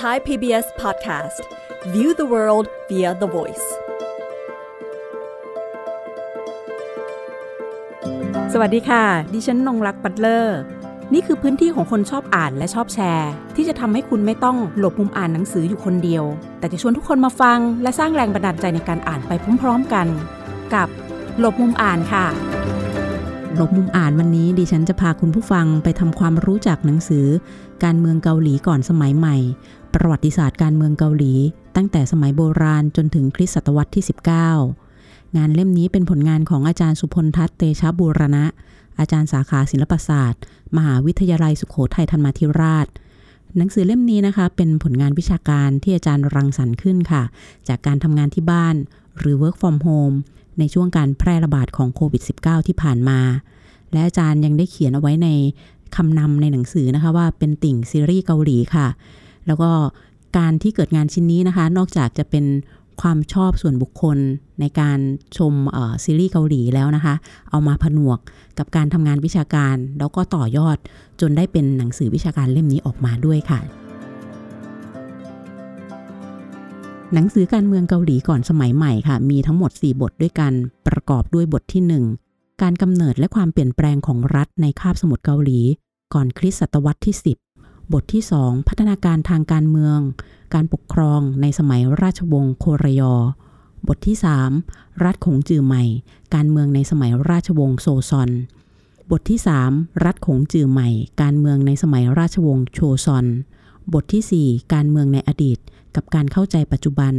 Thai PBS Podcast View the world via the voice สวัสดีค่ะ ดิฉันนงรักปัตเลอร์ นี่คือพื้นที่ของคนชอบอ่านและชอบแชร์ ที่จะทำให้คุณไม่ต้องหลบมุมอ่านหนังสืออยู่คนเดียว แต่จะชวนทุกคนมาฟัง และสร้างแรงบันดาลใจในการอ่านไปพร้อม ๆกัน กับหลบมุมอ่านค่ะหลบมุมอ่านวันนี้ดิฉันจะพาคุณผู้ฟังไปทำความรู้จักหนังสือ การเมืองเกาหลีก่อนสมัยใหม่ ประวัติศาสตร์การเมืองเกาหลี ตั้งแต่สมัยโบราณจนถึงคริสตศตวรรษที่ 19 งานเล่มนี้เป็นผลงานของอาจารย์สุพลทัศน์เตชะบูรณะ อาจารย์สาขาศิลปศาสตร์ มหาวิทยาลัยสุขโขทัยธรรมาธิราช หนังสือเล่มนี้นะคะเป็นผลงานวิชาการที่อาจารย์รังสรรค์ขึ้นค่ะ จากการทำงานที่บ้าน หรือ work from home ในช่วงการแพร่ระบาดของโควิด -19 ที่ผ่านมา และอาจารย์ยังได้เขียนเอาไว้ในคำนำในหนังสือนะคะว่าเป็นติ่งซีรีส์เกาหลีค่ะ แล้วก็การที่เกิดงานชิ้นนี้นะคะ นอกจากจะเป็นความชอบส่วนบุคคลในการชมซีรีส์เกาหลีแล้วนะคะ เอามาผนวกกับการทำงานวิชาการ แล้วก็ต่อยอดจนได้เป็นหนังสือวิชาการเล่มนี้ออกมาด้วยค่ะ หนังสือการเมืองเกาหลีก่อนสมัยใหม่ค่ะ มีทั้งหมด 4 บทด้วยกันประกอบด้วยบทที่ 1 การกำเนิดและความเปลี่ยนแปลงของรัฐในคาบสมุทรเกาหลี ก่อนคริสต์ศตวรรษที่ 10 บทที่ 2 พัฒนาการทางการเมือง การปกครองในสมัยราชวงศ์โครยอ บทที่ 3 รัฐของจือใหม่ การเมืองในสมัยราชวงศ์โซซอน บทที่ 3 รัฐของจือใหม่ การเมืองในสมัยราชวงศ์โชซอน บทที่ 4 การเมืองในอดีต กับการเข้าใจปัจจุบัน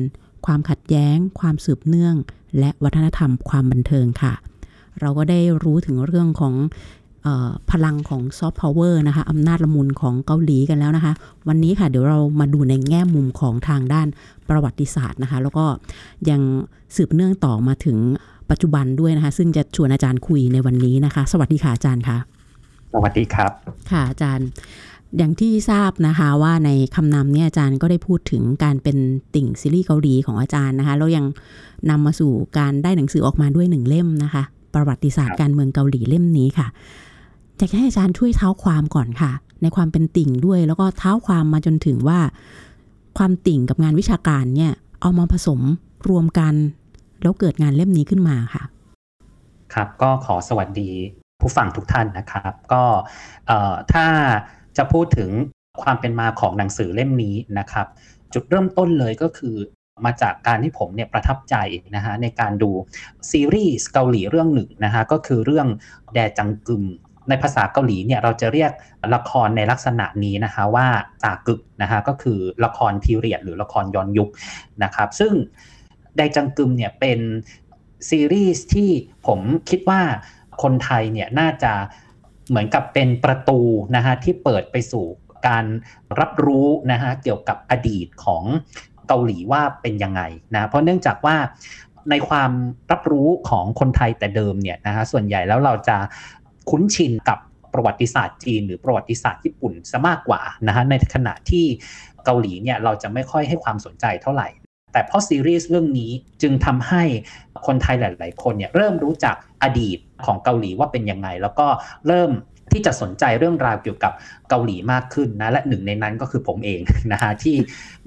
ความขัดแย้ง ความสืบเนื่อง และวัฒนธรรมความบันเทิงค่ะ เราก็ได้รู้ถึงเรื่องของ พลังของซอฟต์พาวเวอร์นะคะอำนาจละมุนของเกาหลีกันแล้วนะคะ วันนี้ค่ะเดี๋ยวเรามาดูในแง่มุมของทางด้านประวัติศาสตร์นะคะ แล้วก็ยังสืบเนื่องต่อมาถึงปัจจุบันด้วยนะคะ ซึ่งจะชวนอาจารย์คุยในวันนี้นะคะ สวัสดีค่ะอาจารย์ค่ะ สวัสดีครับ ค่ะอาจารย์อย่างที่ทราบนะคะว่าในคำนำเนี่ยอาจารย์ก็ได้พูดถึงการเป็นติ่งซีรีส์เกาหลีของอาจารย์นะคะแล้วยังนำมาสู่การได้หนังสือออกมาด้วยหนึ่งเล่มนะคะ ประวัติศาสตร์การเมืองเกาหลีเล่มนี้ค่ะ อยากให้อาจารย์ช่วยเท้าความก่อนค่ะ ในความเป็นติ่งด้วย แล้วก็เท้าความมาจนถึงว่า ความติ่งกับงานวิชาการเนี่ย เอามาผสมรวมกัน แล้วเกิดงานเล่มนี้ขึ้นมาค่ะ ครับก็ขอสวัสดีผู้ฟังทุกท่านนะครับ ก็ถ้าจะพูดถึงความเป็นมาของหนังสือเล่มนี้นะครับ จุดเริ่มต้นเลยก็คือมาจากการที่ผมเนี่ยประทับใจนะฮะในการดูซีรีส์เกาหลีเรื่องหนึ่งนะฮะก็คือเรื่องแดจังกึม ในภาษาเกาหลีเนี่ยเราจะเรียกละครในลักษณะนี้นะคะว่าสากึกนะคะก็คือละครพีเรียดหรือละครย้อนยุคนะครับ ซึ่งไดจังกึมเนี่ยเป็นซีรีส์ที่ผมคิดว่าคนไทยเนี่ยน่าจะเหมือนกับเป็นประตูนะฮะที่เปิดไปสู่การรับรู้นะฮะเกี่ยวกับอดีตของเกาหลีว่าเป็นยังไงนะเพราะเนื่องจากว่าในความรับรู้ของคนไทยแต่เดิมเนี่ยนะฮะส่วนใหญ่แล้วเราจะ คุ้นชินกับประวัติศาสตร์จีนหรือประวัติศาสตร์ญี่ปุ่นซะมากกว่านะฮะในขณะที่เกาหลีเนี่ยเราจะไม่ค่อยให้ความสนใจเท่าไหร่ แต่เพราะซีรีส์เรื่องนี้จึงทำให้คนไทยหลาย ๆ คนเนี่ยเริ่มรู้จักอดีตของเกาหลีว่าเป็นยังไง แล้วก็เริ่มที่จะสนใจเรื่องราวเกี่ยวกับเกาหลีมากขึ้นนะและหนึ่งในนั้นก็คือผมเองนะฮะที่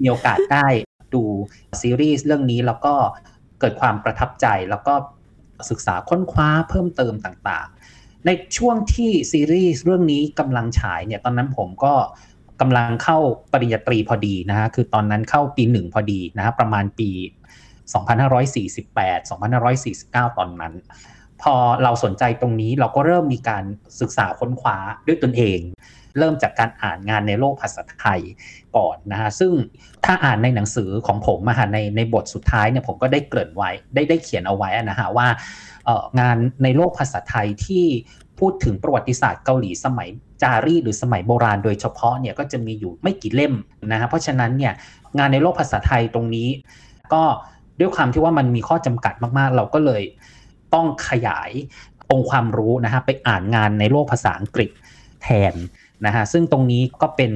มีโอกาสได้ดูซีรีส์เรื่องนี้แล้วก็เกิดความประทับใจแล้วก็ศึกษาค้นคว้าเพิ่มเติมต่าง ในช่วงที่ซีรีส์เรื่องนี้กำลังฉายเนี่ยตอนนั้นผมก็กำลังเข้าปริญญาตรีพอดีนะฮะคือตอนนั้นเข้าปีหนึ่งพอดีนะฮะประมาณปี 2548 2549 ตอนนั้น พอเราสนใจตรงนี้เราก็เริ่มมีการศึกษาค้นคว้าด้วยตนเอง เริ่มจากการอ่านงานในโลกภาษาไทยก่อนนะฮะซึ่งถ้าอ่านในหนังสือของผมมาในในบทสุดท้ายเนี่ยผมก็ได้เกริ่นไว้ได้ได้เขียนเอาไว้นะฮะว่างานในโลกภาษาไทยที่พูดถึงประวัติศาสตร์เกาหลีสมัยจารีหรือสมัยโบราณโดยเฉพาะเนี่ยก็จะมีอยู่ไม่กี่เล่มนะฮะเพราะฉะนั้นเนี่ยงานในโลกภาษาไทยตรงนี้ ก็ด้วยความที่ว่ามันมีข้อจำกัดมากๆ เราก็เลยต้องขยายองค์ความรู้นะฮะไปอ่านงานในโลกภาษาอังกฤษแทน นะฮะซึ่งตรงนี้ก็เป็น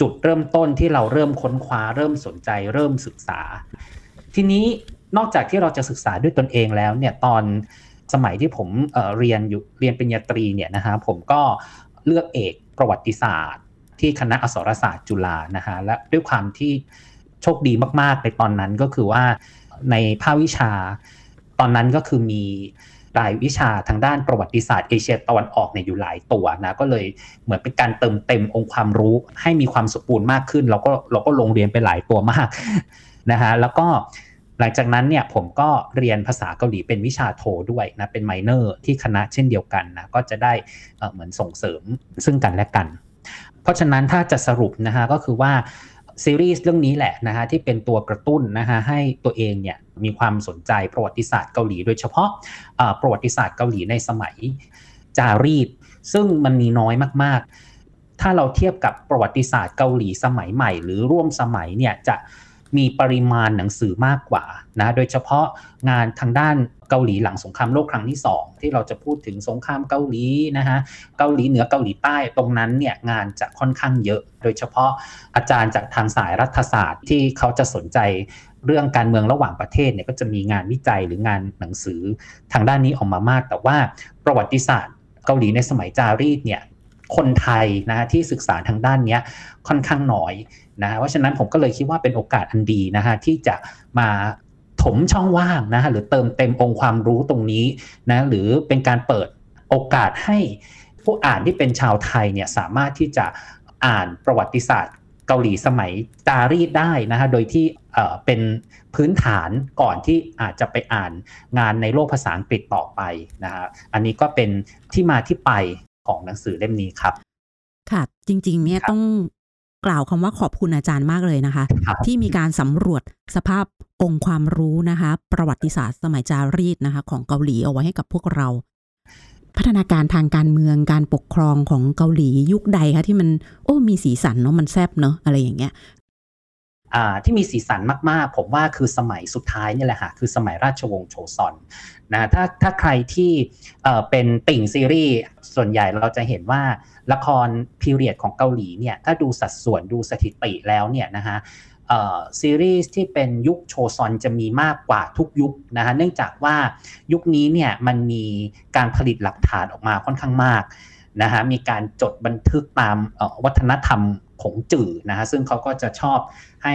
จุดเริ่มต้นที่เราเริ่มค้นคว้าเริ่มสนใจเริ่มศึกษา ทีนี้นอกจากที่เราจะศึกษาด้วยตนเองแล้วเนี่ยตอนสมัยที่ผมเเรียนอยู่เรียนปริญญาตรีเนี่ยนะฮะผมก็เลือกเอกประวัติศาสตร์ ที่คณะอักษรศาสตร์จุฬานะฮะและด้วยความที่โชคดีมากๆในตอนนั้นก็คือว่าในภาควิชาตอนนั้นก็คือมี รายวิชาทางด้านประวัติศาสตร์เอเชียตะวันออกเนี่ยอยู่หลายตัวนะก็เลยเหมือนเป็นการเติมเต็มองค์ความรู้ให้มีความสมบูรณ์มากขึ้น เราก็เราก็ลงเรียนไปหลายตัวมากนะฮะแล้วก็หลังจากนั้นเนี่ยผมก็เรียนภาษาเกาหลีเป็นวิชาโทด้วยนะเป็นไมเนอร์ที่คณะเช่นเดียวกันนะก็จะได้เหมือนส่งเสริมซึ่งกันและกัน เพราะฉะนั้นถ้าจะสรุปนะฮะก็คือว่า ซีรีส์เรื่องนี้แหละนะฮะที่เป็นตัวกระตุ้นนะฮะให้ตัวเองเนี่ยมีความสนใจประวัติศาสตร์เกาหลี โดยเฉพาะประวัติศาสตร์เกาหลีในสมัยจารีต ซึ่งมันมีน้อยมากๆ ถ้าเราเทียบกับประวัติศาสตร์เกาหลีสมัยใหม่ หรือร่วมสมัยเนี่ยจะ มีปริมาณหนังสือมากกว่านะโดยเฉพาะงานทางด้านเกาหลีหลังสงครามโลกครั้งที่ 2 ที่เราจะพูดถึงสงครามเกาหลีนะฮะเกาหลีเหนือเกาหลีใต้ตรงนั้นเนี่ยงานจะค่อนข้างเยอะ โดยเฉพาะอาจารย์จากทางสายรัฐศาสตร์ที่เขาจะสนใจเรื่องการเมืองระหว่างประเทศเนี่ยก็จะมีงานวิจัยหรืองานหนังสือทางด้านนี้ออกมามาก แต่ว่าประวัติศาสตร์เกาหลีในสมัยจารีตเนี่ย คนไทยนะที่ศึกษาทางด้านนี้ค่อนข้างน้อยนะเพราะฉะนั้นผมก็เลยคิดว่าเป็นโอกาสอันดีนะฮะที่จะมาถมช่องว่างนะฮะหรือเติมเต็มองค์ความรู้ตรงนี้นะหรือเป็นการเปิดโอกาสให้ผู้อ่านที่เป็นชาวไทยเนี่ยสามารถที่จะอ่านประวัติศาสตร์เกาหลีสมัยจารีตได้นะฮะโดยที่เป็นพื้นฐานก่อนที่อาจจะไปอ่านงานในโลกภาษาอังกฤษต่อไปนะฮะอันนี้ก็เป็นที่มาที่ไป ของหนังสือเล่มนี้ครับ ค่ะ จริง ๆ เนี่ยต้องกล่าวคำว่าขอบคุณอาจารย์มากเลยนะคะ ที่มีการสำรวจสภาพองค์ความรู้นะคะ ประวัติศาสตร์สมัยจารีตนะคะ ของเกาหลีเอาไว้ให้กับพวกเรา พัฒนาการทางการเมืองการปกครองของเกาหลียุคใดคะที่มันโอ้มีสีสันเนาะมันแซบเนาะอะไรอย่างเงี้ยที่มีสีสันมากๆ ผมว่าคือสมัยสุดท้ายนี่แหละค่ะคือสมัยราชวงศ์โชซอน นะถ้าถ้าใครที่เป็นติ่งซีรีส์ส่วนใหญ่เราจะเห็นว่าละครพีเรียดของเกาหลีเนี่ยถ้าดูสัดส่วนดูสถิติแล้วเนี่ยนะฮะซีรีส์ที่เป็นยุคโชซอนจะมีมากกว่าทุกยุคนะฮะเนื่องจากว่ายุคนี้เนี่ยมันมีการผลิตหลักฐานออกมาค่อนข้างมากนะฮะมีการจดบันทึกตามวัฒนธรรมของจื่อนะฮะซึ่งเขาก็จะชอบให้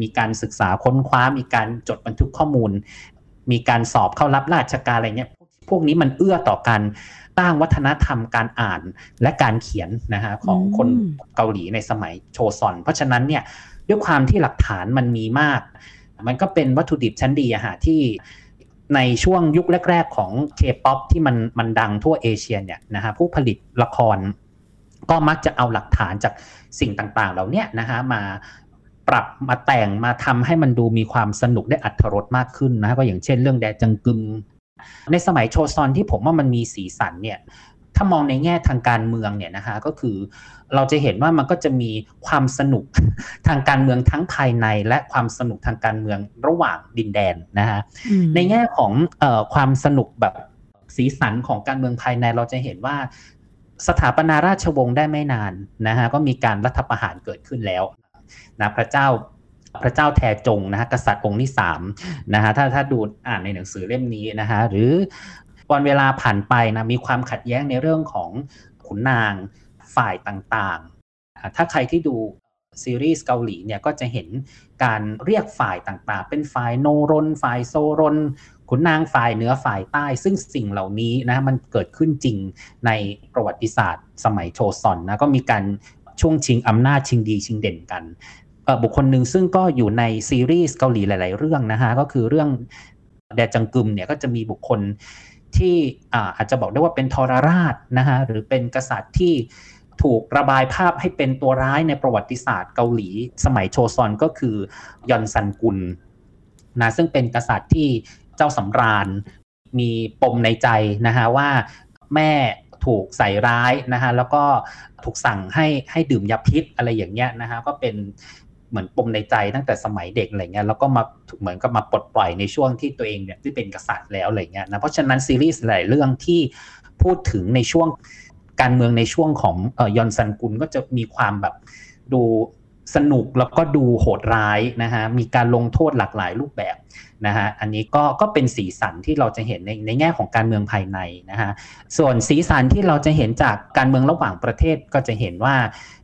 มีการศึกษาค้นคว้ามีการจดบันทึกข้อมูล มีการสอบเข้ารับราชการอะไรเงี้ยพวกนี้มันเอื้อต่อการตั้งวัฒนธรรมการอ่านและการเขียนนะฮะของคนเกาหลีในสมัยโชซอน เพราะฉะนั้นเนี่ยด้วยความที่หลักฐานมันมีมาก มันก็เป็นวัตถุดิบชั้นดีอะฮะที่ในช่วงยุคแรก ๆ ของเคป๊อปที่มันมันดังทั่วเอเชียเนี่ยนะฮะผู้ผลิตละคร ก็มักจะเอาหลักฐานจากสิ่งต่างๆ เหล่านี้นะฮะมา ปรับมาแต่งมาทำให้มันดูมีความสนุกได้อรรถรสมากขึ้นนะก็อย่างเช่นเรื่องแดจังกึม ในสมัยโชซอนที่ผมว่ามันมีสีสันเนี่ยถ้ามองในแง่ทางการเมืองเนี่ยนะคะก็คือเราจะเห็นว่ามันก็จะมีความสนุกทางการเมืองทั้งภายใน และความสนุกทางการเมืองระหว่างดินแดนนะคะในแง่ของออความสนุกแบบสีสันของการเมืองภายในเราจะเห็นว่าสถาปนาราชวงศ์ได้ไม่นานนะฮะก็มีการรัฐประหารเกิดขึ้นแล้ว นะพระเจ้าพระเจ้าแทจงนะฮะกษัตริย์องค์ที่สามนะฮะถ้าถ้าดูอ่านในหนังสือเล่มนี้นะฮะหรือวันเวลาผ่านไปนะมีความขัดแย้งในเรื่องของขุนนางฝ่ายต่างๆ ถ้าใครที่ดูซีรีส์เกาหลีเนี่ยก็จะเห็นการเรียกฝ่ายต่างๆ เป็นฝ่ายโนรน ฝ่ายโซรน ขุนนางฝ่ายเหนือฝ่ายใต้ ซึ่งสิ่งเหล่านี้นะมันเกิดขึ้นจริงในประวัติศาสตร์สมัยโชซอนนะก็มีการ ช่วงชิงอำนาจชิงดีชิงเด่นกัน บุคคลหนึ่งซึ่งก็อยู่ในซีรีส์เกาหลีหลาย ๆ เรื่องนะฮะก็คือเรื่องแดจังกึมเนี่ยก็จะมีบุคคลที่อาจจะบอกได้ว่าเป็นทรราชนะฮะหรือเป็นกษัตริย์ที่ถูกระบายภาพให้เป็นตัวร้ายในประวัติศาสตร์เกาหลี สมัยโชซอนก็คือยอนซันกุลนะซึ่งเป็นกษัตริย์ที่เจ้าสำราญมีปมในใจนะฮะว่าแม่ ถูกใส่ร้ายนะฮะแล้วก็ถูกสั่งให้ให้ดื่มยาพิษอะไรอย่างเงี้ยนะฮะก็เป็นเหมือนปมในใจตั้งแต่สมัยเด็กอะไรเงี้ยแล้วก็มาเหมือนกับมาปลดปล่อยในช่วงที่ตัวเองเนี่ยที่เป็นกษัตริย์แล้วอะไรเงี้ยนะเพราะฉะนั้นซีรีส์หลายเรื่องที่พูดถึงในช่วงการเมืองในช่วงของยอนซันกุลก็จะมีความแบบดูสนุกแล้วก็ดูโหดร้ายนะฮะมีการลงโทษหลากหลายรูปแบบ นะฮะอันนี้ก็ก็เป็นสีสันที่เราจะเห็นในในแง่ของการเมืองภายในนะฮะส่วนสีสันที่เราจะเห็นจากการเมืองระหว่างประเทศก็จะเห็นว่า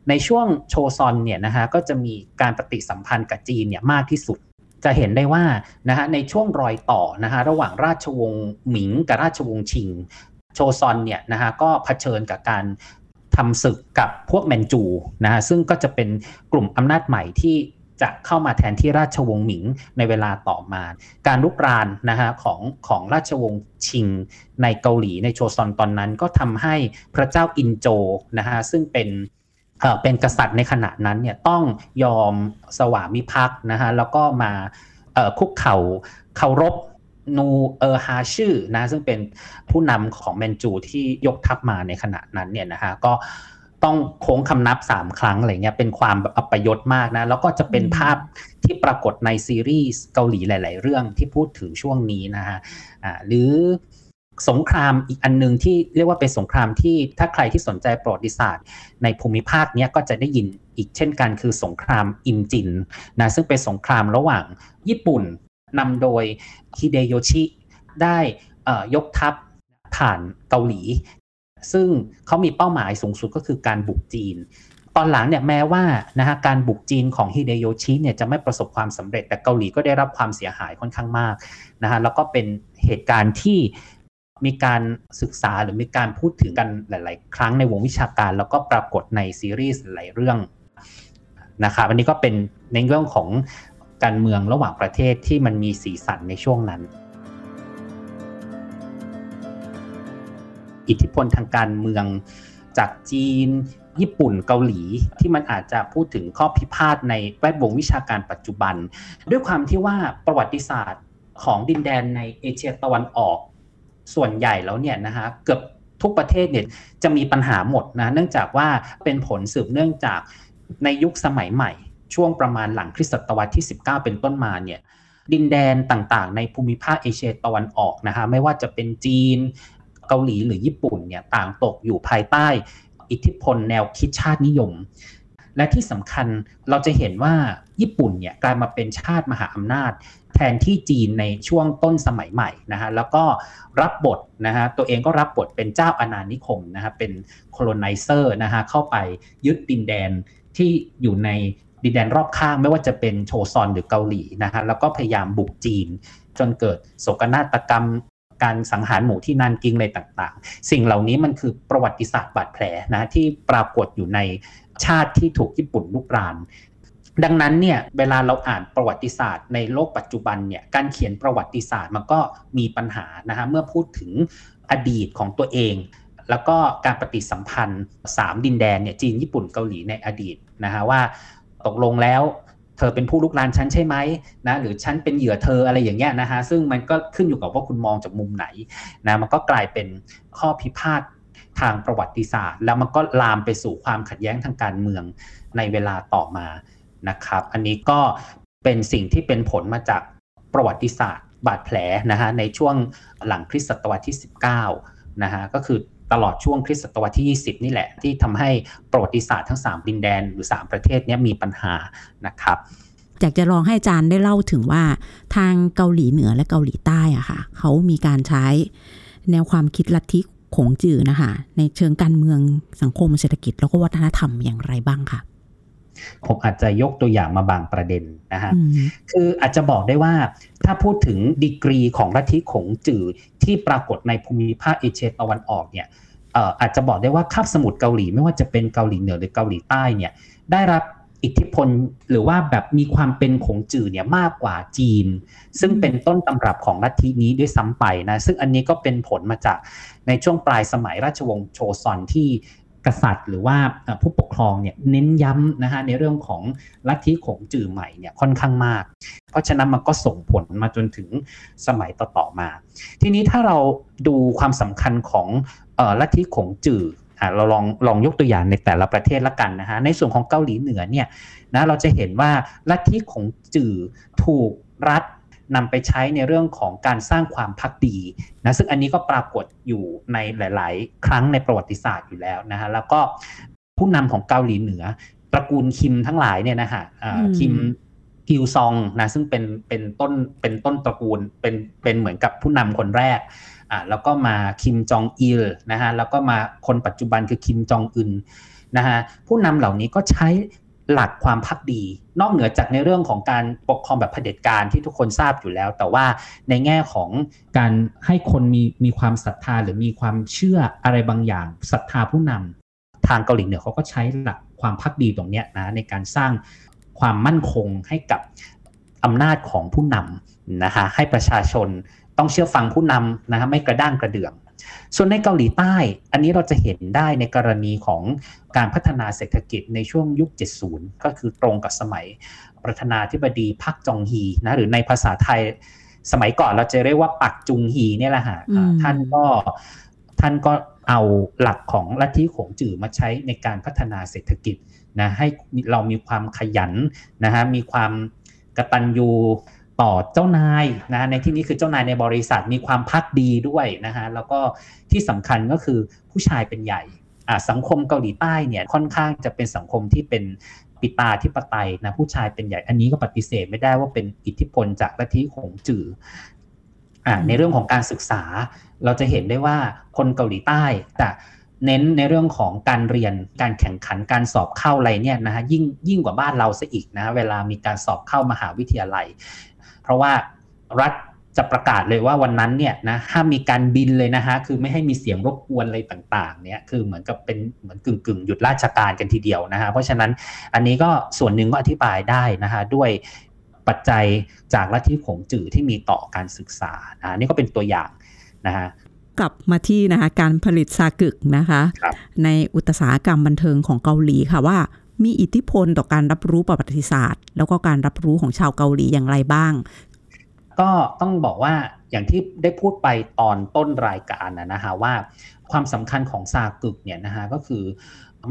ในช่วงโชซอนเนี่ยนะฮะก็จะมีการปฏิสัมพันธ์กับจีนเนี่ยมากที่สุดจะเห็นได้ว่านะฮะในช่วงรอยต่อนะฮะระหว่างราชวงศ์หมิงกับราชวงศ์ชิง โชซอนเนี่ยนะฮะก็เผชิญกับการทำศึกกับพวกแมนจูนะฮะซึ่งก็จะเป็นกลุ่มอำนาจใหม่ที่ จะเข้ามาแทนที่ราชวงศ์หมิงในเวลาต่อมา การลุกรานนะฮะของของราชวงศ์ชิงในเกาหลีในโชซอนตอนนั้นก็ทำให้พระเจ้าอินโจนะฮะซึ่งเป็นเป็นกษัตริย์ในขณะนั้นเนี่ยต้องยอมสวามิภักดิ์นะฮะแล้วก็มาคุกเข่าเคารพนูเออร์ฮาชื่อนะซึ่งเป็นผู้นำของแมนจูที่ยกทัพมาในขณะนั้นเนี่ยนะฮะก็ ต้องโค้งคำนับสามครั้งอะไรเงี้ยเป็นความแบบอัปยศมากนะ แล้วก็จะเป็นภาพที่ปรากฏในซีรีส์เกาหลีหลาย ๆ เรื่องที่พูดถึงช่วงนี้นะฮะอ่าหรือสงครามอีกอันนึงที่เรียกว่าเป็นสงครามที่ถ้าใครที่สนใจประวัติศาสตร์ ในภูมิภาคนี้ก็จะได้ยินอีกเช่นกันคือสงครามอิมจินนะซึ่งเป็นสงครามระหว่างญี่ปุ่นนำโดยฮิเดโยชิได้ยกทัพผ่านเกาหลี ซึ่งเขามีเป้าหมายสูงสุดก็คือการบุกจีน ตอนหลังเนี่ยแม้ว่านะฮะการบุกจีนของฮิเดโยชิเนี่ยจะไม่ประสบความสำเร็จแต่เกาหลีก็ได้รับความเสียหายค่อนข้างมากนะฮะแล้วก็เป็นเหตุการณ์ที่มีการศึกษาหรือมีการพูดถึงกันหลาย ๆ ครั้งในวงวิชาการ แล้วก็ปรากฏในซีรีส์หลายเรื่องนะครับอันนี้ก็เป็นในเรื่องของการเมืองระหว่างประเทศที่มันมีสีสันในช่วงนั้น อิทธิพลทางการเมืองจากจีน ญี่ปุ่นเกาหลีที่มันอาจจะพูดถึงข้อพิพาทในแวดวงวิชาการปัจจุบัน ด้วยความที่ว่าประวัติศาสตร์ของดินแดนในเอเชียตะวันออก ส่วนใหญ่แล้วเนี่ยนะฮะเกือบทุกประเทศเนี่ยจะมีปัญหาหมดนะเนื่องจากว่าเป็นผลสืบเนื่องจากในยุคสมัยใหม่ ช่วงประมาณหลังคริสตศตวรรษที่ 19 เป็นต้นมาเนี่ยดินแดนต่างๆ ในภูมิภาคเอเชียตะวันออกนะฮะไม่ว่าจะเป็นจีน เกาหลีหรือญี่ปุ่นเนี่ยต่างตกอยู่ภายใต้อิทธิพลแนวคิดชาตินิยม และที่สำคัญเราจะเห็นว่าญี่ปุ่นเนี่ยกลายมาเป็นชาติมหาอำนาจ แทนที่จีนในช่วงต้นสมัยใหม่นะฮะแล้วก็รับบทนะฮะตัวเองก็รับบทเป็นเจ้าอาณานิคมนะฮะเป็น colonizer นะฮะเข้าไปยึดดินแดนที่อยู่ในดินแดนรอบข้างไม่ว่าจะเป็นโชซอนหรือเกาหลีนะฮะแล้วก็พยายามบุกจีน จนเกิดโศกนาฏกรรม การสังหารหมู่ที่นานกิงอะไรต่างๆ สิ่งเหล่านี้มันคือประวัติศาสตร์บาดแผลนะที่ปรากฏอยู่ในชาติที่ถูกญี่ปุ่นลุกรานดังนั้นเนี่ยเวลาเราอ่านประวัติศาสตร์ในโลกปัจจุบันเนี่ยการเขียนประวัติศาสตร์มันก็มีปัญหานะฮะเมื่อพูดถึงอดีตของตัวเอง แล้วก็การปฏิสัมพันธ์ 3 ดินแดนเนี่ยจีนญี่ปุ่นเกาหลีในอดีตนะฮะว่าตกลงแล้ว เธอเป็นผู้ลุกลานฉันใช่ไหมนะหรือฉันเป็นเหยื่อเธออะไรอย่างเงี้ยนะฮะซึ่งมันก็ขึ้นอยู่กับว่าคุณมองจากมุมไหนนะมันก็กลายเป็นข้อพิพาททางประวัติศาสตร์ แล้วมันก็ลามไปสู่ความขัดแย้งทางการเมืองในเวลาต่อมานะครับ อันนี้ก็เป็นสิ่งที่เป็นผลมาจากประวัติศาสตร์ บาดแผลนะฮะในช่วงหลังคริสตศตวรรษที่ 19นะฮะก็คือ ตลอดช่วงคริสตศตวรรษที่ 20 นี่แหละ ที่ทำให้ประวัติศาสตร์ทั้ง 3 ดินแดนหรือ 3 ประเทศนี้มีปัญหานะครับอยากจะลองให้อาจารย์ได้เล่าถึงว่าทางเกาหลีเหนือและเกาหลีใต้อะค่ะเขามีการใช้แนวความคิดลัทธิขงจื่อนะคะในเชิงการเมืองสังคมเศรษฐกิจแล้วก็วัฒนธรรมอย่างไรบ้างค่ะ ผมอาจจะยกตัวอย่างมาบางประเด็นนะฮะคืออาจจะบอกได้ว่าถ้าพูดถึงดีกรีของลัทธิขงจื่อที่ปรากฏในภูมิภาคเอเชียตะวันออกเนี่ยอาจจะบอกได้ว่าคาบสมุทรเกาหลีไม่ว่าจะเป็นเกาหลีเหนือหรือเกาหลีใต้เนี่ยได้รับอิทธิพลหรือว่าแบบมีความเป็นของจื่อเนี่ยมากกว่าจีน ซึ่งเป็นต้นตำรับของลัทธินี้ด้วยซ้ำไปนะซึ่งอันนี้ก็เป็นผลมาจากในช่วงปลายสมัยราชวงศ์โชซอนที่ กษัตริย์หรือว่าผู้ปกครองเนี่ยเน้นย้ำนะฮะในเรื่องของลัทธิของจื่อใหม่เนี่ยค่อนข้างมาก เพราะฉะนั้นมันก็ส่งผลมาจนถึงสมัยต่อๆมา ทีนี้ถ้าเราดูความสำคัญของลัทธิของจื่อเราลองลองยกตัวอย่างในแต่ละประเทศละกันนะฮะในส่วนของเกาหลีเหนือเนี่ยนะเราจะเห็นว่าลัทธิของจื่อถูกรัฐ นำไปใช้ในเรื่องของการสร้างความพักดีนะซึ่งอันนี้ก็ปรากฏอยู่ในหลาย ๆ ครั้งในประวัติศาสตร์อยู่แล้วนะฮะแล้วก็ผู้นำของเกาหลีเหนือตระกูลคิมทั้งหลายเนี่ยนะฮะคิมกิวซองนะซึ่งเป็นเป็นต้นเป็นต้นตระกูลเป็นเป็นเหมือนกับผู้นำคนแรกอ่าแล้วก็มาคิมจองอิลนะฮะแล้วก็มาคนปัจจุบันคือคิมจองอึนนะฮะผู้นำเหล่านี้ก็ใช้ หลักความพักดี นอกเหนือจากในเรื่องของการปกครองแบบเผด็จการที่ทุกคนทราบอยู่แล้ว แต่ว่าในแง่ของการให้คนมีมีความศรัทธาหรือมีความเชื่ออะไรบางอย่างศรัทธาผู้นำทางเกาหลีเหนือเขาก็ใช้หลักความพักดีตรงนี้นะในการสร้างความมั่นคงให้กับอำนาจของผู้นำนะคะให้ประชาชนต้องเชื่อฟังผู้นำนะฮะไม่กระด้างกระเดื่อง ส่วนในเกาหลีใต้ อันนี้เราจะเห็นได้ในกรณีของการพัฒนาเศรษฐกิจในช่วงยุค 70 ก็คือตรงกับสมัยประธานาธิบดีพักจองฮีนะหรือในภาษาไทยสมัยก่อนเราจะเรียกว่าปักจุงฮีเนี่ยแหละฮะท่านก็ท่านก็เอาหลักของลัทธิขงจื่อมาใช้ในการพัฒนาเศรษฐกิจนะให้เรามีความขยันนะฮะมีความกตัญญู ต่อเจ้านายนะในที่นี้คือเจ้านายในบริษัทมีความพักดีด้วยนะฮะแล้วก็ที่สำคัญก็คือผู้ชายเป็นใหญ่สังคมเกาหลีใต้เนี่ยค่อนข้างจะเป็นสังคมที่เป็นปิตาธิปไตยนะผู้ชายเป็นใหญ่อันนี้ก็ปฏิเสธไม่ได้ว่าเป็นอิทธิพลจากลัทธิของจือ่อในเรื่องของการศึกษา เราจะเห็นได้ว่าคนเกาหลีใต้จะเน้นในเรื่องของการเรียนการแข่งขันการสอบเข้าอะไรเนี่ยนะฮะยิ่งยิ่งกว่าบ้านเราซะอีกนะเวลามีการสอบเข้ามหาวิทยาลัย ราะว่ารัฐจะประกาศเลยว่าวันนั้นเนี่ยนะห้ามมีการบินเลยนะฮะคือไม่ให้มีเสียงรบกวนอะไรต่างๆเนี่ยคือเหมือนกับเป็นเหมือนกึ่งกึ่งหยุดราชการกันทีเดียวนะฮะเพราะฉะนั้นอันนี้ก็ส่วนหนึ่งก็อธิบายได้นะฮะด้วยปัจจัยจากลัทธิขงจื่อที่มีต่อการศึกษานะนี่ก็เป็นตัวอย่างนะฮะกลับมาที่นะคะการผลิตซากึกนะคะคในอุตสาหกรรมบันเทิงของเกาหลีค่ะว่า มีอิทธิพลต่อการรับรู้ประวัติศาสตร์ แล้วก็การรับรู้ของชาวเกาหลีอย่างไรบ้าง ก็ต้องบอกว่าอย่างที่ได้พูดไปตอนต้นรายการนะฮะว่าความสำคัญของซากึกเนี่ยนะฮะก็คือ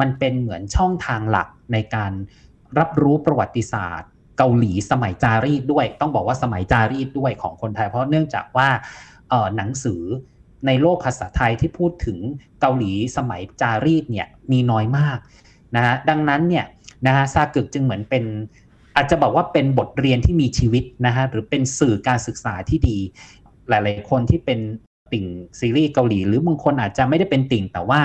มันเป็นเหมือนช่องทางหลักในการรับรู้ประวัติศาสตร์ เกาหลีสมัยจารีตด้วย ต้องบอกว่าสมัยจารีตด้วยของคนไทย เพราะเนื่องจากว่าหนังสือในโลกภาษาไทยที่พูดถึงเกาหลีสมัยจารีตเนี่ยมีน้อยมาก นะฮะดังนั้นเนี่ยนะฮะซากึกจึงเหมือนเป็น อาจจะบอกว่าเป็นบทเรียนที่มีชีวิตนะฮะหรือเป็นสื่อการศึกษาที่ดี หลาย ๆ คนที่เป็นติ่งซีรีส์เกาหลี หรือบางคนอาจจะไม่ได้เป็นติ่งแต่ว่า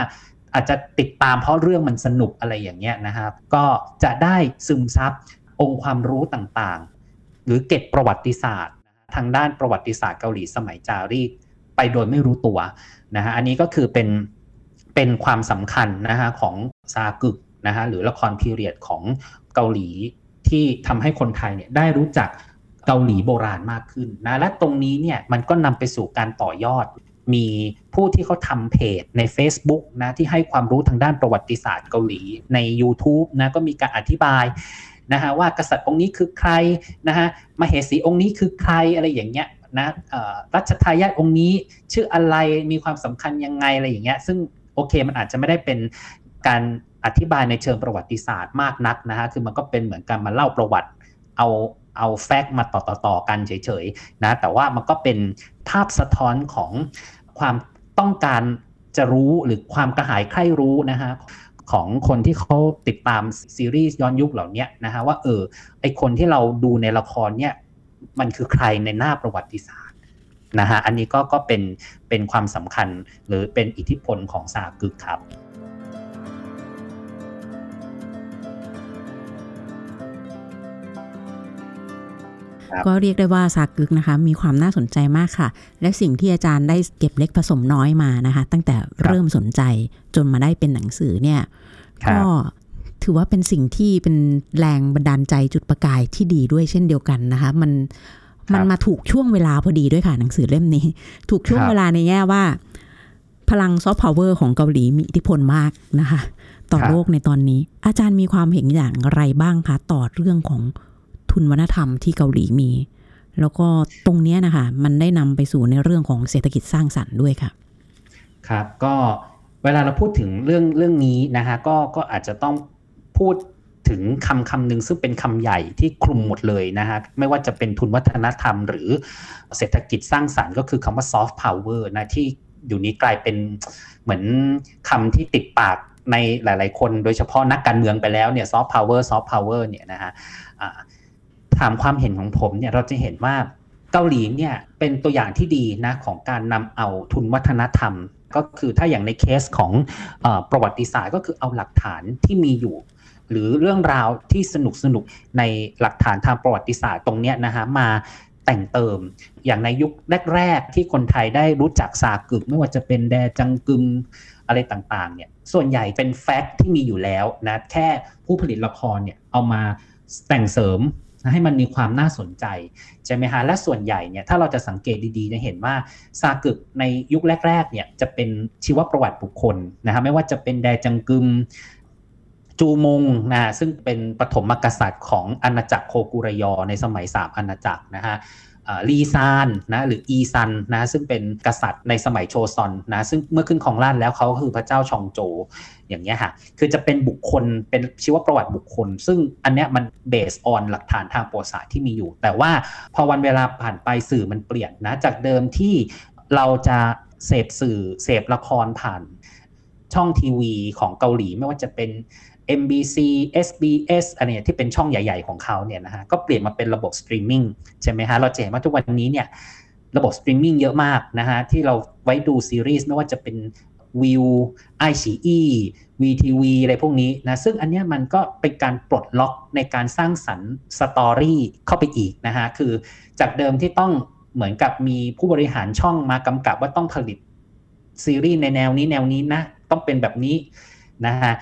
อาจจะติดตามเพราะเรื่องมันสนุกอะไรอย่างเงี้ยนะครับ ก็จะได้ซึมซับองค์ความรู้ต่างๆ หรือเก็บประวัติศาสตร์ ทางด้านประวัติศาสตร์เกาหลีสมัยจารีตไปโดยไม่รู้ตัวนะฮะอันนี้ก็คือเป็นเป็นความสำคัญนะฮะของซากึก นะฮะหรือละครพีเรียดของเกาหลีที่ทำให้คนไทยเนี่ยได้รู้จักเกาหลีโบราณมากขึ้นนะและตรงนี้เนี่ยมันก็นำไปสู่การต่อยอด มีผู้ที่เขาทำเพจใน Facebook นะที่ให้ความรู้ทางด้านประวัติศาสตร์เกาหลีใน YouTube นะก็มีการอธิบายนะฮะว่ากษัตริย์องค์นี้คือใครนะฮะมเหสีองค์นี้คือใครอะไรอย่างเงี้ยนะรัชทายาทองค์นี้ชื่ออะไรมีความสำคัญยังไงอะไรอย่างเงี้ยซึ่งโอเคมันอาจจะไม่ได้เป็นการ อธิบายในเชิงประวัติศาสตร์มากนักนะฮะคือมันก็เป็นเหมือนการมาเล่าประวัติเอาเอาแฟกต์มาต่อต่อต่อกันเฉยๆนะแต่ว่ามันก็เป็นภาพสะท้อนของความต้องการจะรู้หรือความกระหายใคร่รู้นะฮะของคนที่เขาติดตามซีรีส์ย้อนยุคเหล่านี้นะฮะว่าเออไอคนที่เราดูในละครเนี่ยมันคือใครในหน้าประวัติศาสตร์นะฮะอันนี้ก็ก็เป็นเป็นความสำคัญหรือเป็นอิทธิพลของสากึกครับ ก็เรียกได้ว่าสากึกนะคะมีความน่าสนใจมากค่ะ และสิ่งที่อาจารย์ได้เก็บเล็กผสมน้อยมานะคะ ตั้งแต่เริ่มสนใจจนมาได้เป็นหนังสือเนี่ยก็ถือว่าเป็นสิ่งที่เป็นแรงบันดาลใจจุดประกายที่ดีด้วยเช่นเดียวกันนะคะ มันมันมาถูกช่วงเวลาพอดีด้วยค่ะหนังสือเล่มนี้ ถูกช่วงเวลาในแง่ว่า พลังซอฟต์พาวเวอร์ของเกาหลีมีอิทธิพลมากนะคะ ต่อโลกในตอนนี้ อาจารย์มีความเห็นอย่างไรบ้างคะต่อเรื่องของ ทุนวัฒนธรรมที่เกาหลีมี แล้วก็ตรงนี้นะคะ มันได้นำไปสู่ในเรื่องของเศรษฐกิจสร้างสรรค์ด้วยค่ะ ครับ ก็เวลาเราพูดถึงเรื่องเรื่องนี้นะคะก็ก็อาจจะต้องพูดถึงคำคำหนึ่งซึ่งเป็นคำใหญ่ที่คลุมหมดเลยนะฮะไม่ว่าจะเป็นทุนวัฒนธรรม หรือเศรษฐกิจสร้างสารรค์ก็คือคำว่า soft power นะที่อยู่นี้กลายเป็นเหมือนคำที่ติดปากในหลาย ๆ คน โดยเฉพาะนักการเมืองไปแล้วเนี่ยซอฟต์พาวเวอร์ซอฟต์พาวเวอร์เนี่ยนะฮะ ถามความเห็นของผมเนี่ยเราจะเห็นว่าเกาหลีเนี่ยเป็นตัวอย่างที่ดีนะของการนำเอาทุนวัฒนธรรม ก็คือถ้าอย่างในเคสของอประวัติศาสตร์ก็คือเอาหลักฐานที่มีอยู่ หรือเรื่องราวที่สนุกสนุกในหลักฐานทางประวัติศาสตร์ตรงนี้นะฮะมาแต่งเติม อย่างในยุคแรก ๆ ที่คนไทยได้รู้จักซากึกไม่ว่าจะเป็นแดจังกึมอะไรต่างๆเนี่ยส่วนใหญ่เป็นแฟกต์ที่มีอยู่แล้วนะแค่ผู้ผลิตละครเนี่ยเอามาแต่งเสริม ให้มันมีความน่าสนใจใช่ไหมฮะและส่วนใหญ่เนี่ยถ้าเราจะสังเกตดีๆจะเห็นว่าซากึกในยุคแรกๆเนี่ยจะเป็นชีวประวัติบุคคลนะฮะไม่ว่าจะเป็นแดจังกึมจูมงนะซึ่งเป็นปฐมกษัตริย์ของอาณาจักรโคกุรยอในสมัยสามอาณาจักรนะฮะลีซานนะหรืออีซันนะซึ่งเป็นกษัตริย์ในสมัยโชซอนนะซึ่งเมื่อขึ้นครองราชย์แล้วเขาคือพระเจ้าชองโจ อย่างเงี้ยค่ะคือจะเป็นบุคคลเป็นชีวประวัติบุคคล ซึ่งอันเนี้ยมัน base on หลักฐานทางประวัติศาสตร์ที่มีอยู่ แต่ว่าพอวันเวลาผ่านไปสื่อมันเปลี่ยนนะจากเดิมที่เราจะเสพสื่อเสพละครผ่านช่องทีวีของเกาหลีไม่ว่าจะเป็น MBC SBS อะไรเนี่ยที่เป็นช่องใหญ่ ๆ ของเขาเนี่ยนะฮะก็เปลี่ยนมาเป็นระบบสตรีมมิ่งใช่ไหมฮะเราจะเห็นว่าทุกวันนี้เนี่ยระบบสตรีมมิ่งเยอะมากนะฮะที่เราไว้ดูซีรีส์ไม่ว่าจะเป็น วิวไอชีอีวีทีวีอะไรพวกนี้นะซึ่งอันนี้มันก็เป็นการปลดล็อกในการสร้างสรรค์ story เข้าไปอีกนะฮะคือจากเดิมที่ต้องเหมือนกับมีผู้บริหารช่องมากำกับว่าต้องผลิตซีรีส์ในแนวนี้แนวนี้นะ ต้องเป็นแบบนี้นะฮะ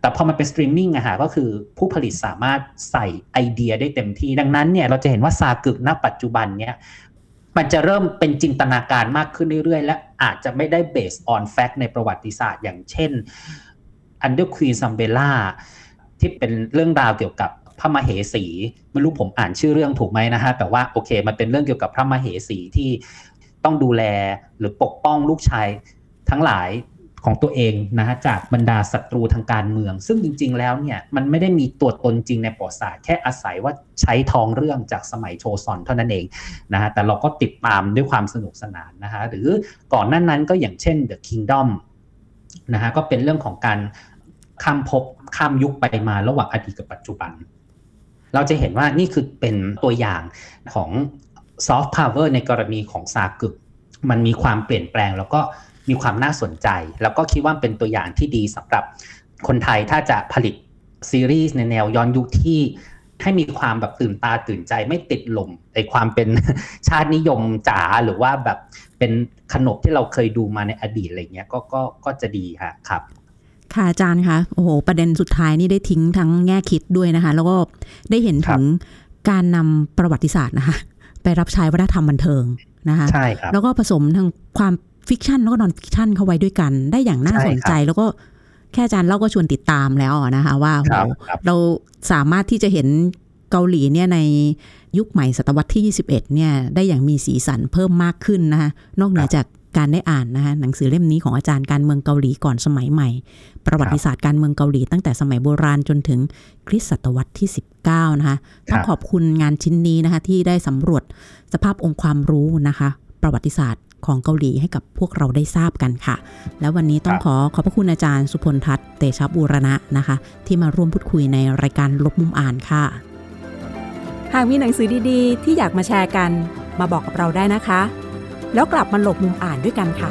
แต่พอมันเป็นสตรีมมิ่งอะฮะก็คือผู้ผลิตสามารถใส่ไอเดียได้เต็มที่ ดังนั้นเนี่ยเราจะเห็นว่าซากึกณปัจจุบันเนี่ย มันจะเริ่มเป็นจินตนาการมากขึ้นเรื่อยๆ และอาจจะไม่ได้ base on fact ในประวัติศาสตร์ อย่างเช่น Under Queen's Umbrella ที่เป็นเรื่องราวเกี่ยวกับพระมเหสีไม่รู้ผมอ่านชื่อเรื่องถูกไหมนะฮะแต่ว่าโอเค มันเป็นเรื่องเกี่ยวกับพระมเหสีที่ต้องดูแลหรือปกป้องลูกชายทั้งหลาย ของตัวเองนะฮะจากบรรดาศัตรูทางการเมือง ซึ่งจริง ๆ แล้วเนี่ยมันไม่ได้มีตัวตนจริงในประวัติศาสตร์แค่อาศัยว่าใช้ทองเรื่องจากสมัยโชซอนเท่านั้นเองนะฮะแต่เราก็ติดตามด้วยความสนุกสนานนะฮะหรือก่อนหน้านั้นก็อย่างเช่น The Kingdom นะฮะก็เป็นเรื่องของการข้ามภพข้ามยุคไปมาระหว่างอดีตกับปัจจุบัน เราจะเห็นว่านี่คือเป็นตัวอย่างของซอฟต์พาวเวอร์ในกรณีของซากึก มันมีความเปลี่ยนแปลงแล้วก็ มีความน่าสนใจ แล้วก็คิดว่าเป็นตัวอย่างที่ดีสำหรับคนไทยถ้าจะผลิตซีรีส์ในแนวย้อนยุคที่ให้มีความแบบตื่นตาตื่นใจไม่ติดลมในความเป็นชาตินิยมจ๋าหรือว่าแบบเป็นขนบที่เราเคยดูมาในอดีตอะไรเงี้ยก็ก็ก็จะดีค่ะครับ ค่ะอาจารย์คะโอ้โหประเด็นสุดท้ายนี่ได้ทิ้งทั้งแง่คิดด้วยนะคะ แล้วก็ได้เห็นถึงการนำประวัติศาสตร์นะคะ ไปรับใช้วัฒนธรรมบันเทิงนะคะใช่ครับแล้วก็ผสมทางความ fiction แล้วก็ non-fiction เข้าไว้ด้วยกัน ได้อย่างน่าสนใจแล้วก็แค่อาจารย์เล่าก็ชวนติดตามแล้วนะคะ ว่าเราสามารถที่จะเห็นเกาหลีเนี่ยในยุคใหม่ศตวรรษที่ 21 เนี่ยได้อย่างมีสีสันเพิ่มมากขึ้นนะคะนอกเหนือจากการได้อ่านนะคะหนังสือเล่มนี้ของอาจารย์การเมืองเกาหลีก่อนสมัยใหม่ ประวัติศาสตร์การเมืองเกาหลีตั้งแต่สมัยโบราณจนถึงคริสตศตวรรษที่ 19 นะคะต้องขอบคุณงานชิ้นนี้นะคะที่ได้สำรวจสภาพองค์ความรู้นะคะ ประวัติศาสตร์ ของเกาหลีให้กับพวกเราได้ทราบกันค่ะ แล้ววันนี้ต้องขอขอบพระคุณอาจารย์สุพลทัศน์เตชะบูรณะนะคะ ที่มาร่วมพูดคุยในรายการลบมุมอ่านค่ะ หากมีหนังสือดีๆ ที่อยากมาแชร์กัน มาบอกกับเราได้นะคะ แล้วกลับมาหลบมุมอ่านด้วยกันค่ะ